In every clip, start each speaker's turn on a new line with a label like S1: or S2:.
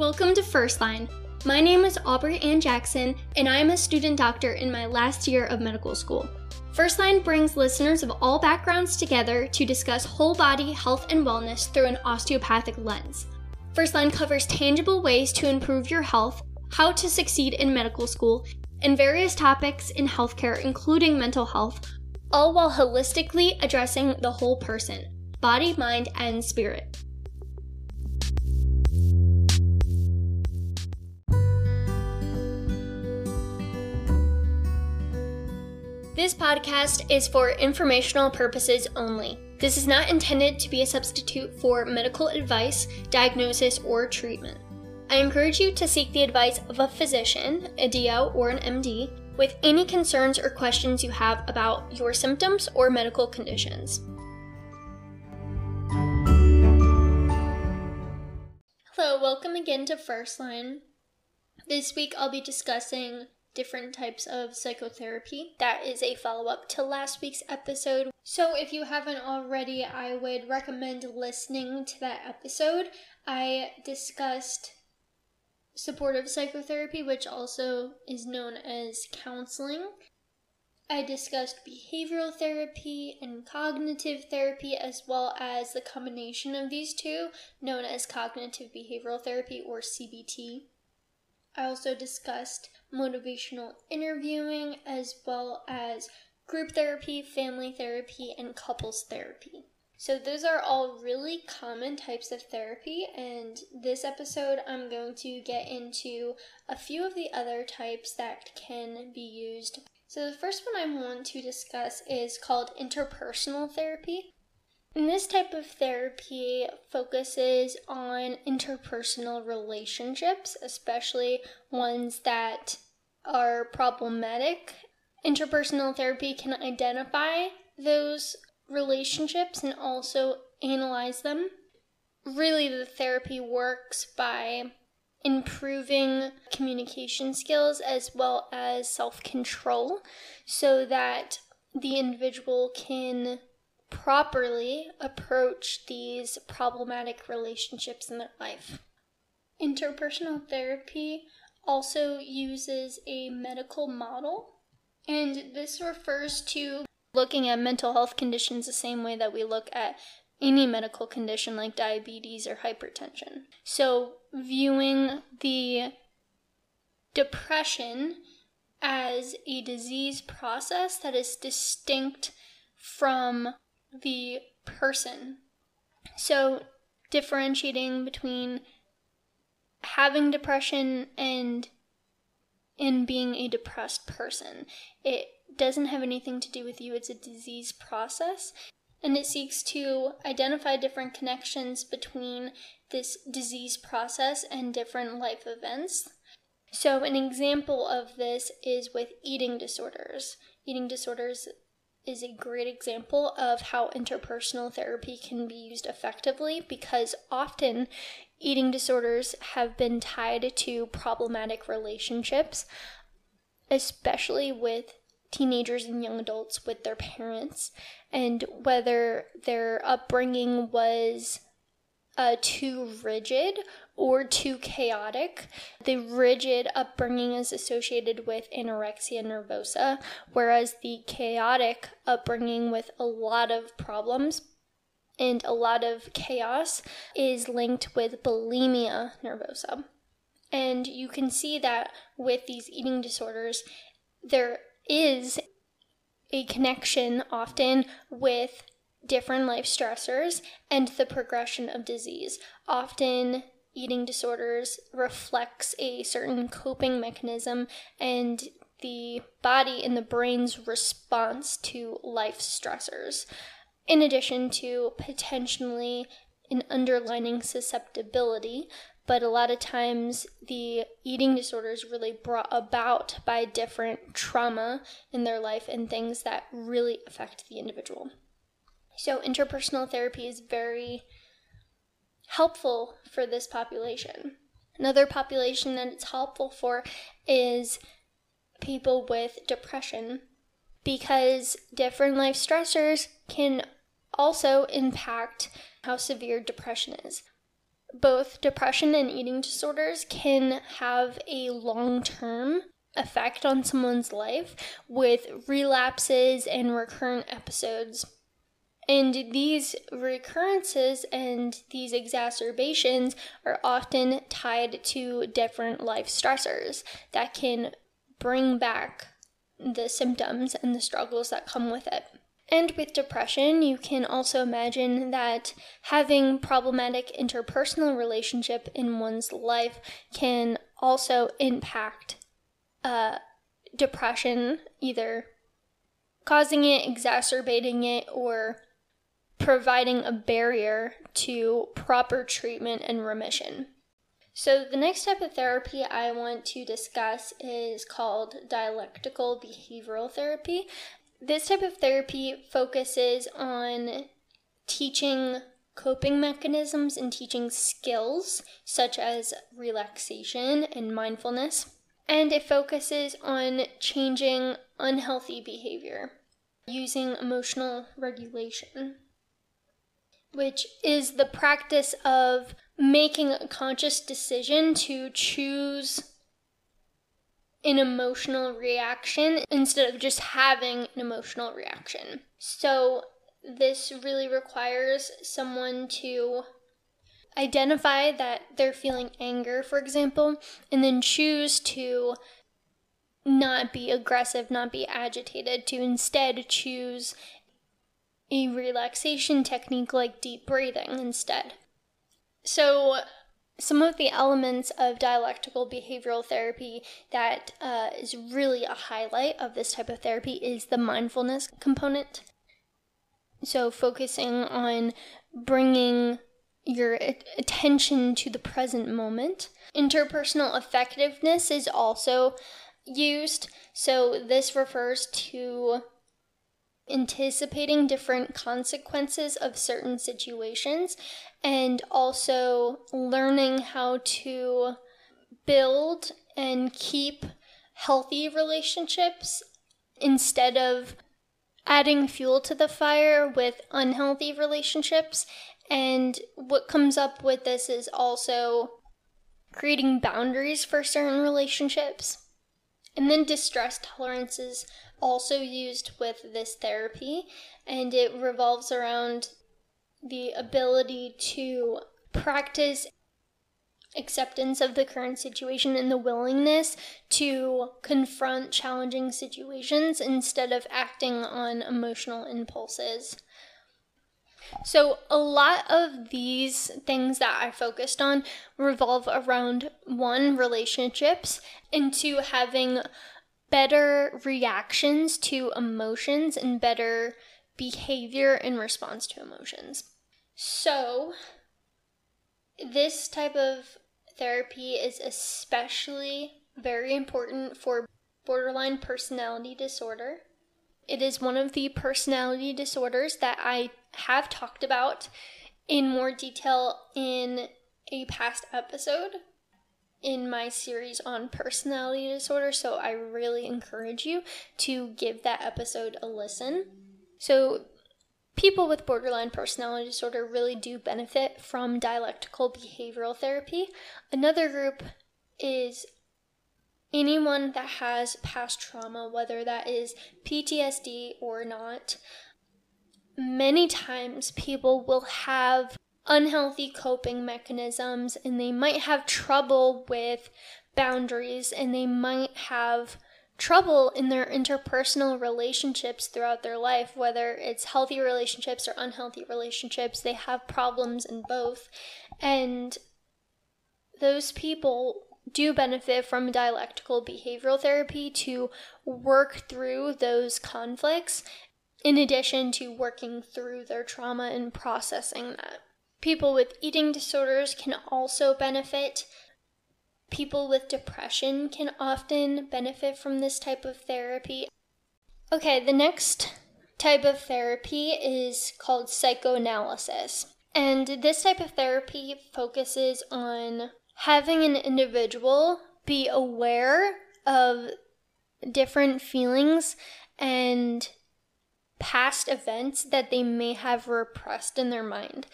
S1: Welcome to First Line. My name is Aubrey Ann Jackson, and I am a student doctor in my last year of medical school. First Line brings listeners of all backgrounds together to discuss whole body health and wellness through an osteopathic lens. First Line covers tangible ways to improve your health, how to succeed in medical school, and various topics in healthcare, including mental health, all while holistically addressing the whole person body, mind, and spirit. This podcast is for informational purposes only. This is not intended to be a substitute for medical advice, diagnosis, or treatment. I encourage you to seek the advice of a physician, a DO, or an MD with any concerns or questions you have about your symptoms or medical conditions. Hello, welcome again to First Line. This week I'll be discussing different types of psychotherapy. That is a follow up to last week's episode. So, if you haven't already, I would recommend listening to that episode. I discussed supportive psychotherapy, which also is known as counseling. I discussed behavioral therapy and cognitive therapy, as well as the combination of these two, known as cognitive behavioral therapy or CBT. I also discussed motivational interviewing as well as group therapy, family therapy, and couples therapy. So, those are all really common types of therapy, and this episode I'm going to get into a few of the other types that can be used. So, the first one I want to discuss is called interpersonal therapy. And this type of therapy focuses on interpersonal relationships, especially ones that are problematic. Interpersonal therapy can identify those relationships and also analyze them. Really, the therapy works by improving communication skills as well as self control so that the individual can properly approach these problematic relationships in their life. Interpersonal therapy also uses a medical model, and this refers to looking at mental health conditions the same way that we look at any medical condition like diabetes or hypertension. So, viewing the depression as a disease process that is distinct from the person. So, differentiating between having depression and in being a depressed person. It doesn't have anything to do with you, it's a disease process. And it seeks to identify different connections between this disease process and different life events. So, an example of this is with eating disorders. Eating disorders is a great example of how interpersonal therapy can be used effectively because often eating disorders have been tied to problematic relationships, especially with teenagers and young adults with their parents, and whether their upbringing was uh, too rigid or too chaotic. The rigid upbringing is associated with anorexia nervosa, whereas the chaotic upbringing with a lot of problems and a lot of chaos is linked with bulimia nervosa. And you can see that with these eating disorders, there is a connection often with different life stressors and the progression of disease. Often, eating disorders reflects a certain coping mechanism and the body and the brain's response to life stressors, in addition to potentially an underlining susceptibility. But a lot of times, the eating disorder is really brought about by different trauma in their life and things that really affect the individual. So, interpersonal therapy is very helpful for this population. Another population that it's helpful for is people with depression because different life stressors can also impact how severe depression is. both depression and eating disorders can have a long term effect on someone's life with relapses and recurrent episodes. And these recurrences and these exacerbations are often tied to different life stressors that can bring back the symptoms and the struggles that come with it. And with depression, you can also imagine that having problematic interpersonal relationship in one's life can also impact uh, depression, either causing it, exacerbating it, or providing a barrier to proper treatment and remission. So, the next type of therapy I want to discuss is called dialectical behavioral therapy. This type of therapy focuses on teaching coping mechanisms and teaching skills such as relaxation and mindfulness. And it focuses on changing unhealthy behavior using emotional regulation which is the practice of making a conscious decision to choose an emotional reaction instead of just having an emotional reaction. So, this really requires someone to identify that they're feeling anger, for example, and then choose to not be aggressive, not be agitated, to instead choose a relaxation technique like deep breathing instead. So, some of the elements of dialectical behavioral therapy that uh, is really a highlight of this type of therapy is the mindfulness component. So, focusing on bringing your attention to the present moment. Interpersonal effectiveness is also used. So, this refers to anticipating different consequences of certain situations and also learning how to build and keep healthy relationships instead of adding fuel to the fire with unhealthy relationships. And what comes up with this is also creating boundaries for certain relationships. And then distress tolerance is also used with this therapy, and it revolves around the ability to practice acceptance of the current situation and the willingness to confront challenging situations instead of acting on emotional impulses. So, a lot of these things that I focused on revolve around one, relationships, and two, having better reactions to emotions and better behavior in response to emotions. So, this type of therapy is especially very important for borderline personality disorder. It is one of the personality disorders that I have talked about in more detail in a past episode in my series on personality disorder, so I really encourage you to give that episode a listen. So, people with borderline personality disorder really do benefit from dialectical behavioral therapy. Another group is anyone that has past trauma, whether that is PTSD or not. Many times people will have unhealthy coping mechanisms and they might have trouble with boundaries and they might have trouble in their interpersonal relationships throughout their life, whether it's healthy relationships or unhealthy relationships. They have problems in both. And those people do benefit from dialectical behavioral therapy to work through those conflicts, in addition to working through their trauma and processing that. People with eating disorders can also benefit. People with depression can often benefit from this type of therapy. Okay, the next type of therapy is called psychoanalysis. And this type of therapy focuses on having an individual be aware of different feelings and past events that they may have repressed in their mind.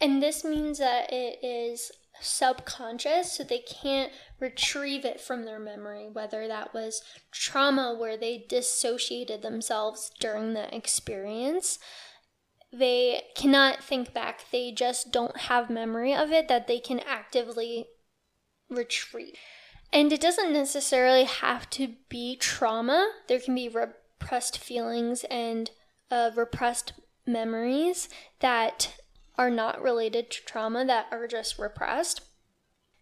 S1: And this means that it is subconscious, so they can't retrieve it from their memory, whether that was trauma where they dissociated themselves during the experience. They cannot think back, they just don't have memory of it that they can actively retrieve. And it doesn't necessarily have to be trauma, there can be repressed feelings and uh, repressed memories that are not related to trauma that are just repressed.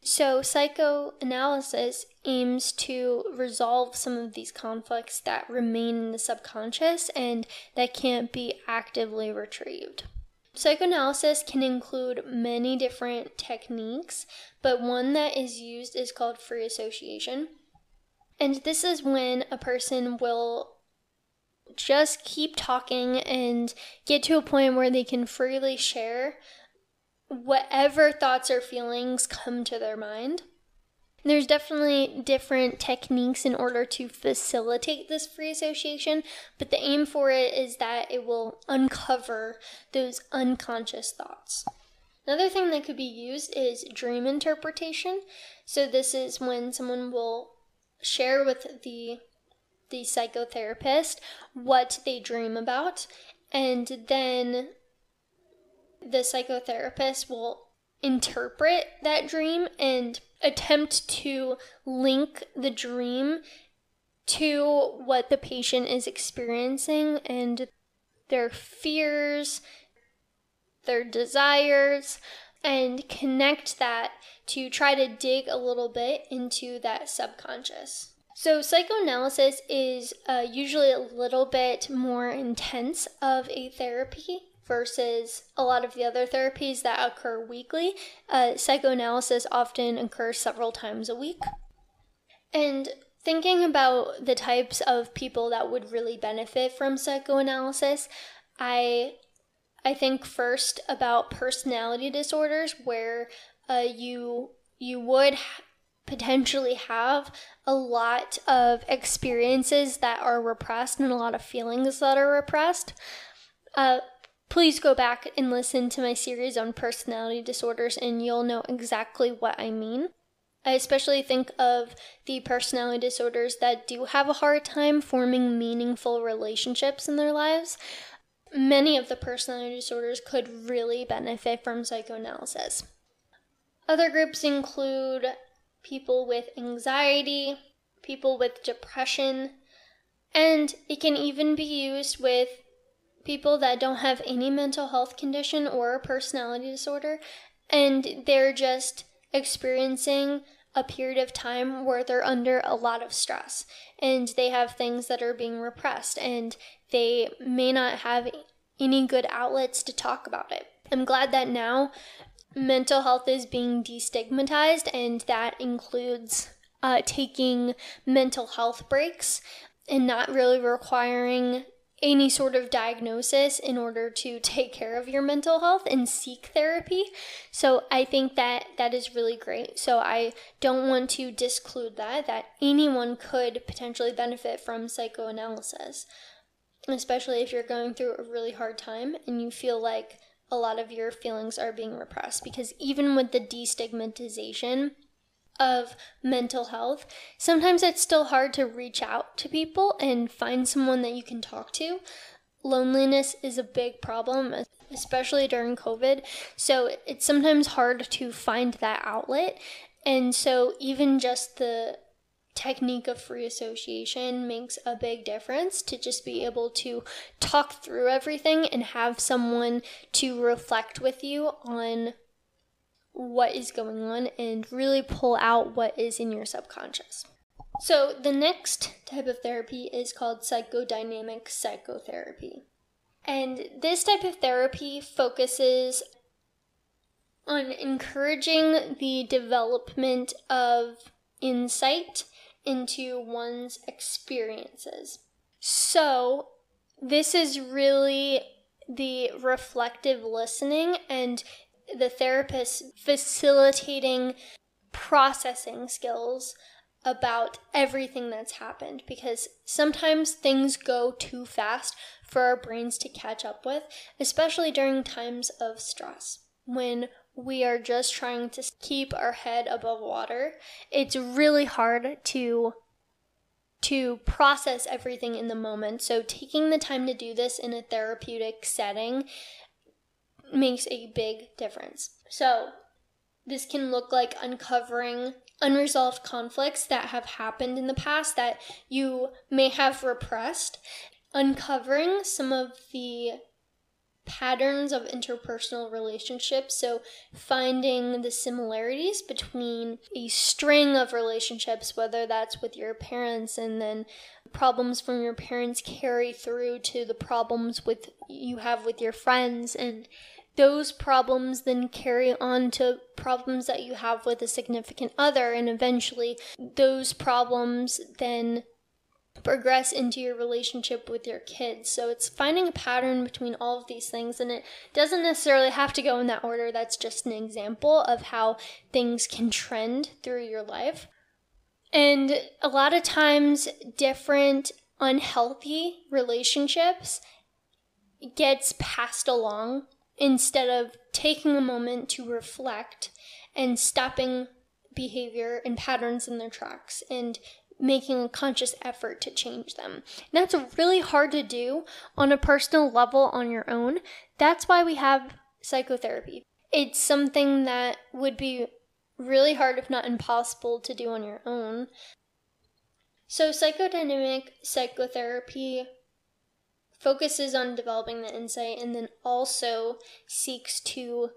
S1: So, psychoanalysis aims to resolve some of these conflicts that remain in the subconscious and that can't be actively retrieved. Psychoanalysis can include many different techniques, but one that is used is called free association. And this is when a person will just keep talking and get to a point where they can freely share whatever thoughts or feelings come to their mind. There's definitely different techniques in order to facilitate this free association, but the aim for it is that it will uncover those unconscious thoughts. Another thing that could be used is dream interpretation. So, this is when someone will share with the the psychotherapist what they dream about, and then the psychotherapist will interpret that dream and attempt to link the dream to what the patient is experiencing and their fears, their desires, and connect that to try to dig a little bit into that subconscious. So, psychoanalysis is uh, usually a little bit more intense of a therapy versus a lot of the other therapies that occur weekly. Uh, psychoanalysis often occurs several times a week. And thinking about the types of people that would really benefit from psychoanalysis, I I think first about personality disorders where uh, you you would potentially have a lot of experiences that are repressed and a lot of feelings that are repressed. Uh, please go back and listen to my series on personality disorders, and you'll know exactly what I mean. I especially think of the personality disorders that do have a hard time forming meaningful relationships in their lives. Many of the personality disorders could really benefit from psychoanalysis. Other groups include people with anxiety, people with depression, and it can even be used with people that don't have any mental health condition or personality disorder, and they're just experiencing a period of time where they're under a lot of stress and they have things that are being repressed and they may not have any good outlets to talk about it. I'm glad that now mental health is being destigmatized, and that includes uh, taking mental health breaks and not really requiring any sort of diagnosis in order to take care of your mental health and seek therapy. So I think that that is really great. So I don't want to disclude that that anyone could potentially benefit from psychoanalysis. Especially if you're going through a really hard time and you feel like a lot of your feelings are being repressed because even with the destigmatization of mental health, sometimes it's still hard to reach out to people and find someone that you can talk to. Loneliness is a big problem, especially during COVID. So it's sometimes hard to find that outlet. And so, even just the technique of free association makes a big difference to just be able to talk through everything and have someone to reflect with you on what is going on and really pull out what is in your subconscious. So, the next type of therapy is called psychodynamic psychotherapy. And this type of therapy focuses on encouraging the development of insight into one's experiences. So, this is really the reflective listening and the therapist facilitating processing skills about everything that's happened because sometimes things go too fast for our brains to catch up with, especially during times of stress. when we are just trying to keep our head above water, it's really hard to to process everything in the moment. So taking the time to do this in a therapeutic setting makes a big difference. So this can look like uncovering unresolved conflicts that have happened in the past that you may have repressed, uncovering some of the patterns of interpersonal relationships. So, finding the similarities between a string of relationships, whether that's with your parents and then problems from your parents carry through to the problems with you have with your friends and those problems then carry on to problems that you have with a significant other and eventually those problems then progress into your relationship with your kids. So it's finding a pattern between all of these things, and it doesn't necessarily have to go in that order. That's just an example of how things can trend through your life. And a lot of times, different unhealthy relationships gets passed along instead of taking a moment to reflect and stopping behavior and patterns in their tracks and making a conscious effort to change them. And that's really hard to do on a personal level on your own. That's why we have psychotherapy. It's something that would be really hard, if not impossible, to do on your own. So, psychodynamic psychotherapy focuses on developing the insight and then also seeks to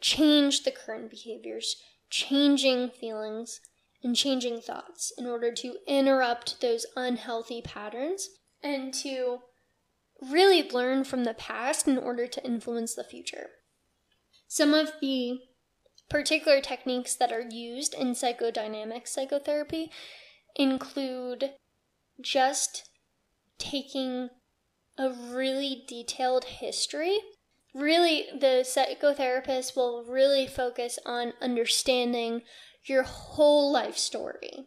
S1: change the current behaviors, changing feelings, and changing thoughts in order to interrupt those unhealthy patterns and to really learn from the past in order to influence the future. Some of the particular techniques that are used in psychodynamic psychotherapy include just taking a really detailed history. Really, the psychotherapist will really focus on understanding your whole life story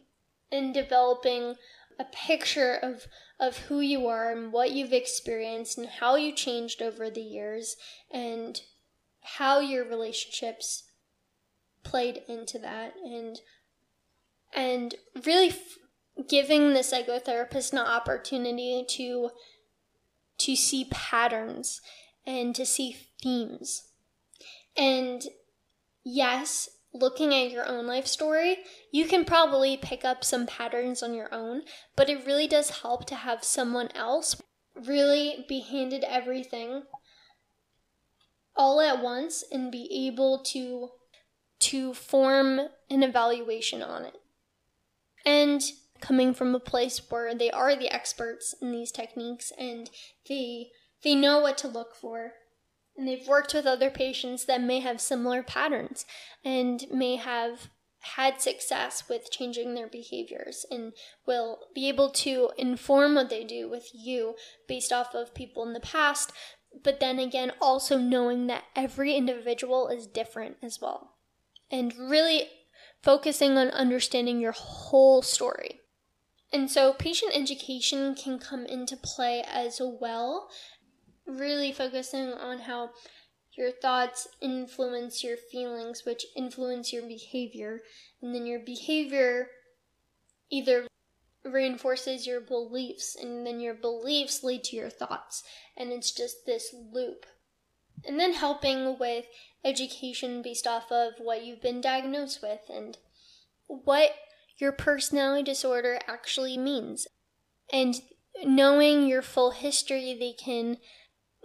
S1: and developing a picture of of who you are and what you've experienced and how you changed over the years and how your relationships played into that and and really f- giving the psychotherapist an opportunity to to see patterns and to see themes. And yes looking at your own life story, you can probably pick up some patterns on your own, but it really does help to have someone else really be handed everything all at once and be able to to form an evaluation on it. And coming from a place where they are the experts in these techniques and they they know what to look for and they've worked with other patients that may have similar patterns and may have had success with changing their behaviors and will be able to inform what they do with you based off of people in the past, but then again, also knowing that every individual is different as well. And really focusing on understanding your whole story. And so, patient education can come into play as well really focusing on how your thoughts influence your feelings, which influence your behavior, and then your behavior either reinforces your beliefs, and then your beliefs lead to your thoughts, and it's just this loop. And then helping with education based off of what you've been diagnosed with and what your personality disorder actually means. And knowing your full history, they can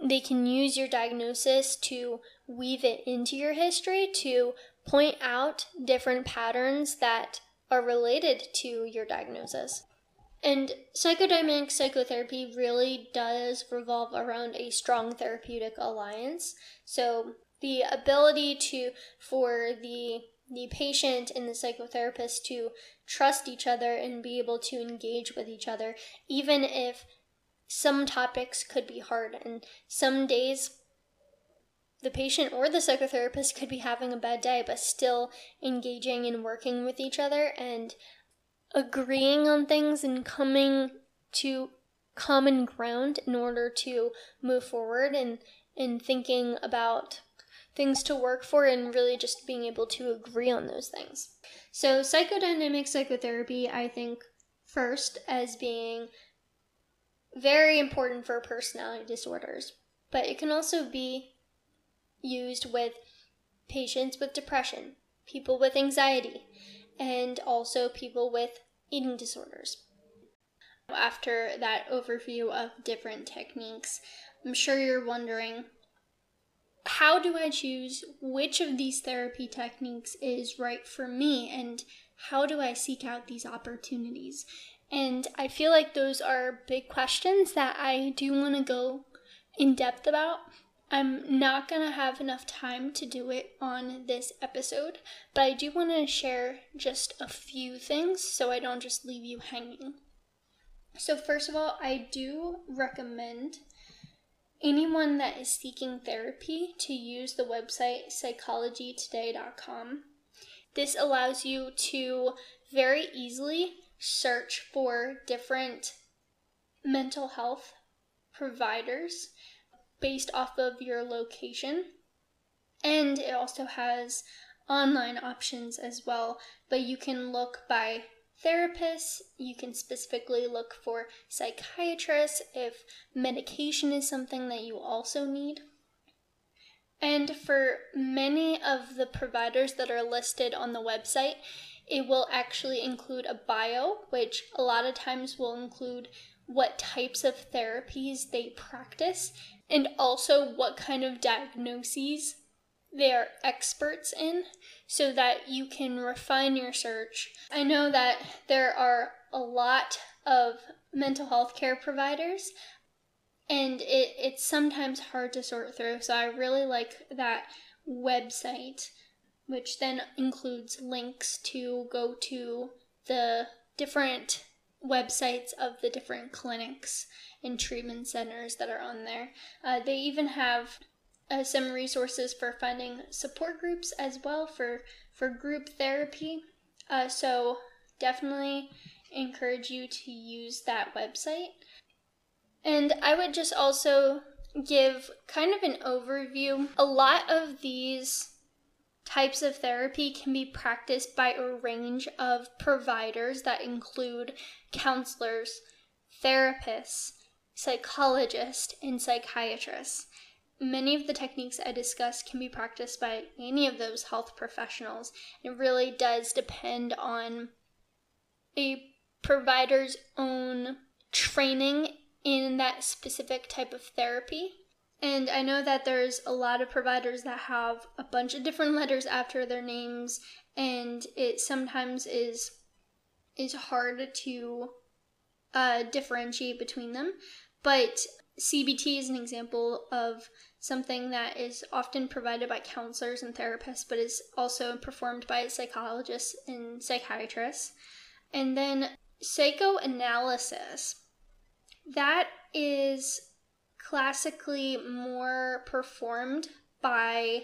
S1: they can use your diagnosis to weave it into your history to point out different patterns that are related to your diagnosis. And psychodynamic psychotherapy really does revolve around a strong therapeutic alliance. So the ability to for the the patient and the psychotherapist to trust each other and be able to engage with each other even if some topics could be hard, and some days the patient or the psychotherapist could be having a bad day, but still engaging and working with each other and agreeing on things and coming to common ground in order to move forward and, and thinking about things to work for and really just being able to agree on those things. So, psychodynamic psychotherapy, I think, first as being very important for personality disorders, but it can also be used with patients with depression, people with anxiety, and also people with eating disorders. After that overview of different techniques, I'm sure you're wondering how do I choose which of these therapy techniques is right for me and how do I seek out these opportunities? And I feel like those are big questions that I do want to go in depth about. I'm not going to have enough time to do it on this episode, but I do want to share just a few things so I don't just leave you hanging. So, first of all, I do recommend anyone that is seeking therapy to use the website psychologytoday.com. This allows you to very easily search for different mental health providers based off of your location. And it also has online options as well, but you can look by therapists, you can specifically look for psychiatrists if medication is something that you also need. And for many of the providers that are listed on the website, it will actually include a bio, which a lot of times will include what types of therapies they practice and also what kind of diagnoses they are experts in so that you can refine your search. I know that there are a lot of mental health care providers and it, it's sometimes hard to sort through. So I really like that website, which then includes links to go to the different websites of the different clinics and treatment centers that are on there. Uh, they even have uh, some resources for finding support groups as well for for group therapy. Uh, so definitely encourage you to use that website. And I would just also give kind of an overview. A lot of these types of therapy can be practiced by a range of providers that include counselors, therapists, psychologists, and psychiatrists. Many of the techniques I discuss can be practiced by any of those health professionals. It really does depend on a provider's own training in that specific type of therapy. And I know that there's a lot of providers that have a bunch of different letters after their names, and it sometimes is is hard to uh, differentiate between them. But CBT is an example of something that is often provided by counselors and therapists, but is also performed by psychologists and psychiatrists. And then psychoanalysis. That is classically more performed by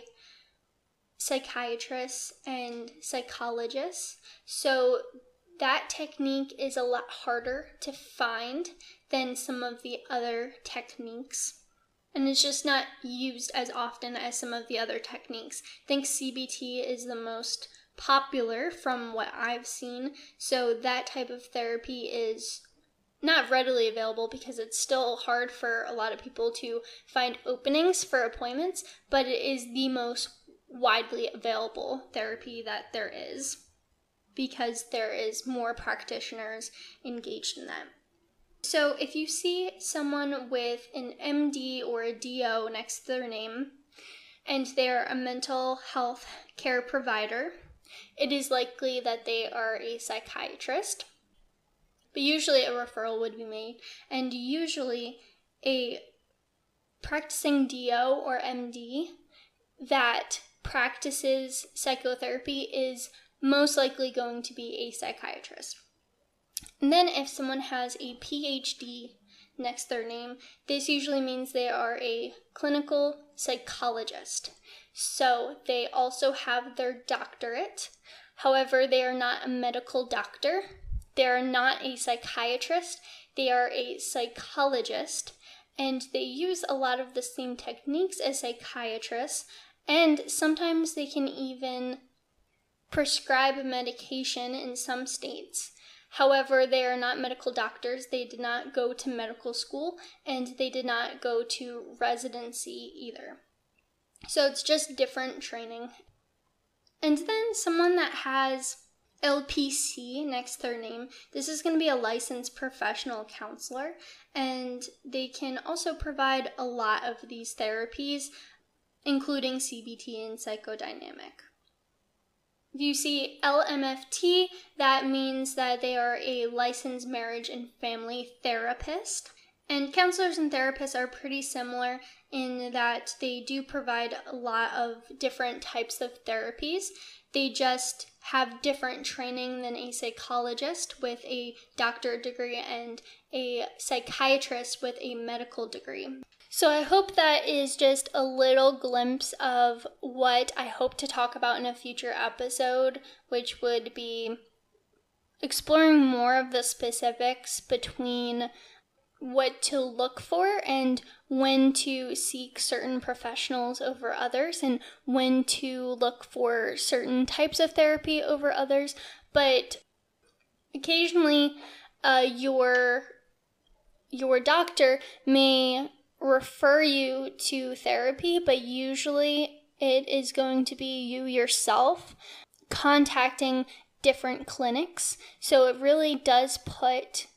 S1: psychiatrists and psychologists. So that technique is a lot harder to find than some of the other techniques. And it's just not used as often as some of the other techniques. I think CBT is the most popular from what I've seen. So that type of therapy is not readily available because it's still hard for a lot of people to find openings for appointments, but it is the most widely available therapy that there is because there is more practitioners engaged in that. So if you see someone with an MD or a DO next to their name and they're a mental health care provider, it is likely that they are a psychiatrist. But usually a referral would be made, and usually a practicing DO or MD that practices psychotherapy is most likely going to be a psychiatrist. And then if someone has a PhD next their name, this usually means they are a clinical psychologist. So they also have their doctorate. However, they are not a medical doctor. They are not a psychiatrist. They are a psychologist. And they use a lot of the same techniques as psychiatrists And sometimes they can even prescribe medication in some states. However, they are not medical doctors. They did not go to medical school and they did not go to residency either. So it's just different training. And then someone that has LPC next their name, this is going to be a licensed professional counselor, and they can also provide a lot of these therapies, including CBT and psychodynamic. If you see LMFT, that means that they are a licensed marriage and family therapist. And counselors and therapists are pretty similar in that they do provide a lot of different types of therapies. They just have different training than a psychologist with a doctorate degree and a psychiatrist with a medical degree. So I hope that is just a little glimpse of what I hope to talk about in a future episode, which would be exploring more of the specifics between what to look for and when to seek certain professionals over others and when to look for certain types of therapy over others. But occasionally uh, your your doctor may refer you to therapy but usually it is going to be you yourself contacting different clinics. So it really does put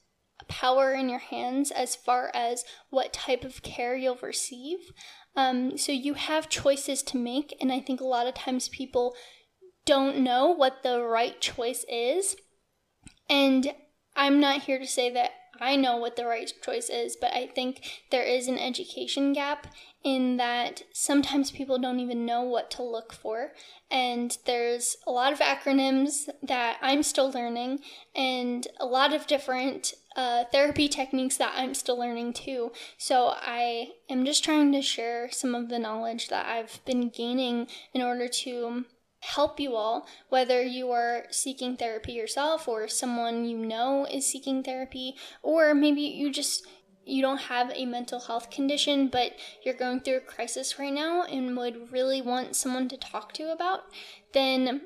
S1: power in your hands as far as what type of care you'll receive. Um, so you have choices to make, and I think a lot of times people don't know what the right choice is. And I'm not here to say that I know what the right choice is, but I think there is an education gap in that sometimes people don't even know what to look for. And there's a lot of acronyms that I'm still learning, and a lot of different uh, therapy techniques that I'm still learning too. So I am just trying to share some of the knowledge that I've been gaining in order to help you all, whether you are seeking therapy yourself or someone you know is seeking therapy, or maybe you just you don't have a mental health condition, but you're going through a crisis right now and would really want someone to talk to about, then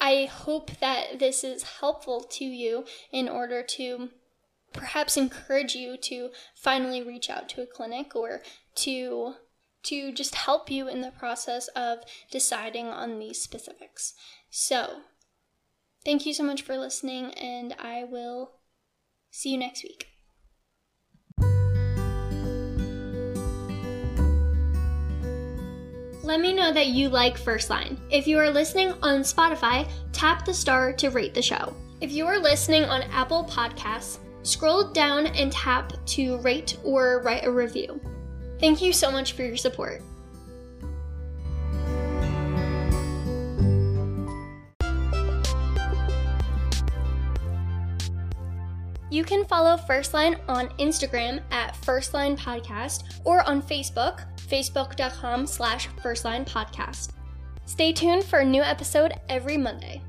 S1: I hope that this is helpful to you in order to perhaps encourage you to finally reach out to a clinic or to to just help you in the process of deciding on these specifics. So, thank you so much for listening and I will see you next week. Let me know that you like First Line. If you are listening on Spotify, tap the star to rate the show. If you are listening on Apple Podcasts, Scroll down and tap to rate or write a review. Thank you so much for your support. You can follow First Line on Instagram at First Line Podcast or on Facebook, facebook.com slash First Line Podcast. Stay tuned for a new episode every Monday.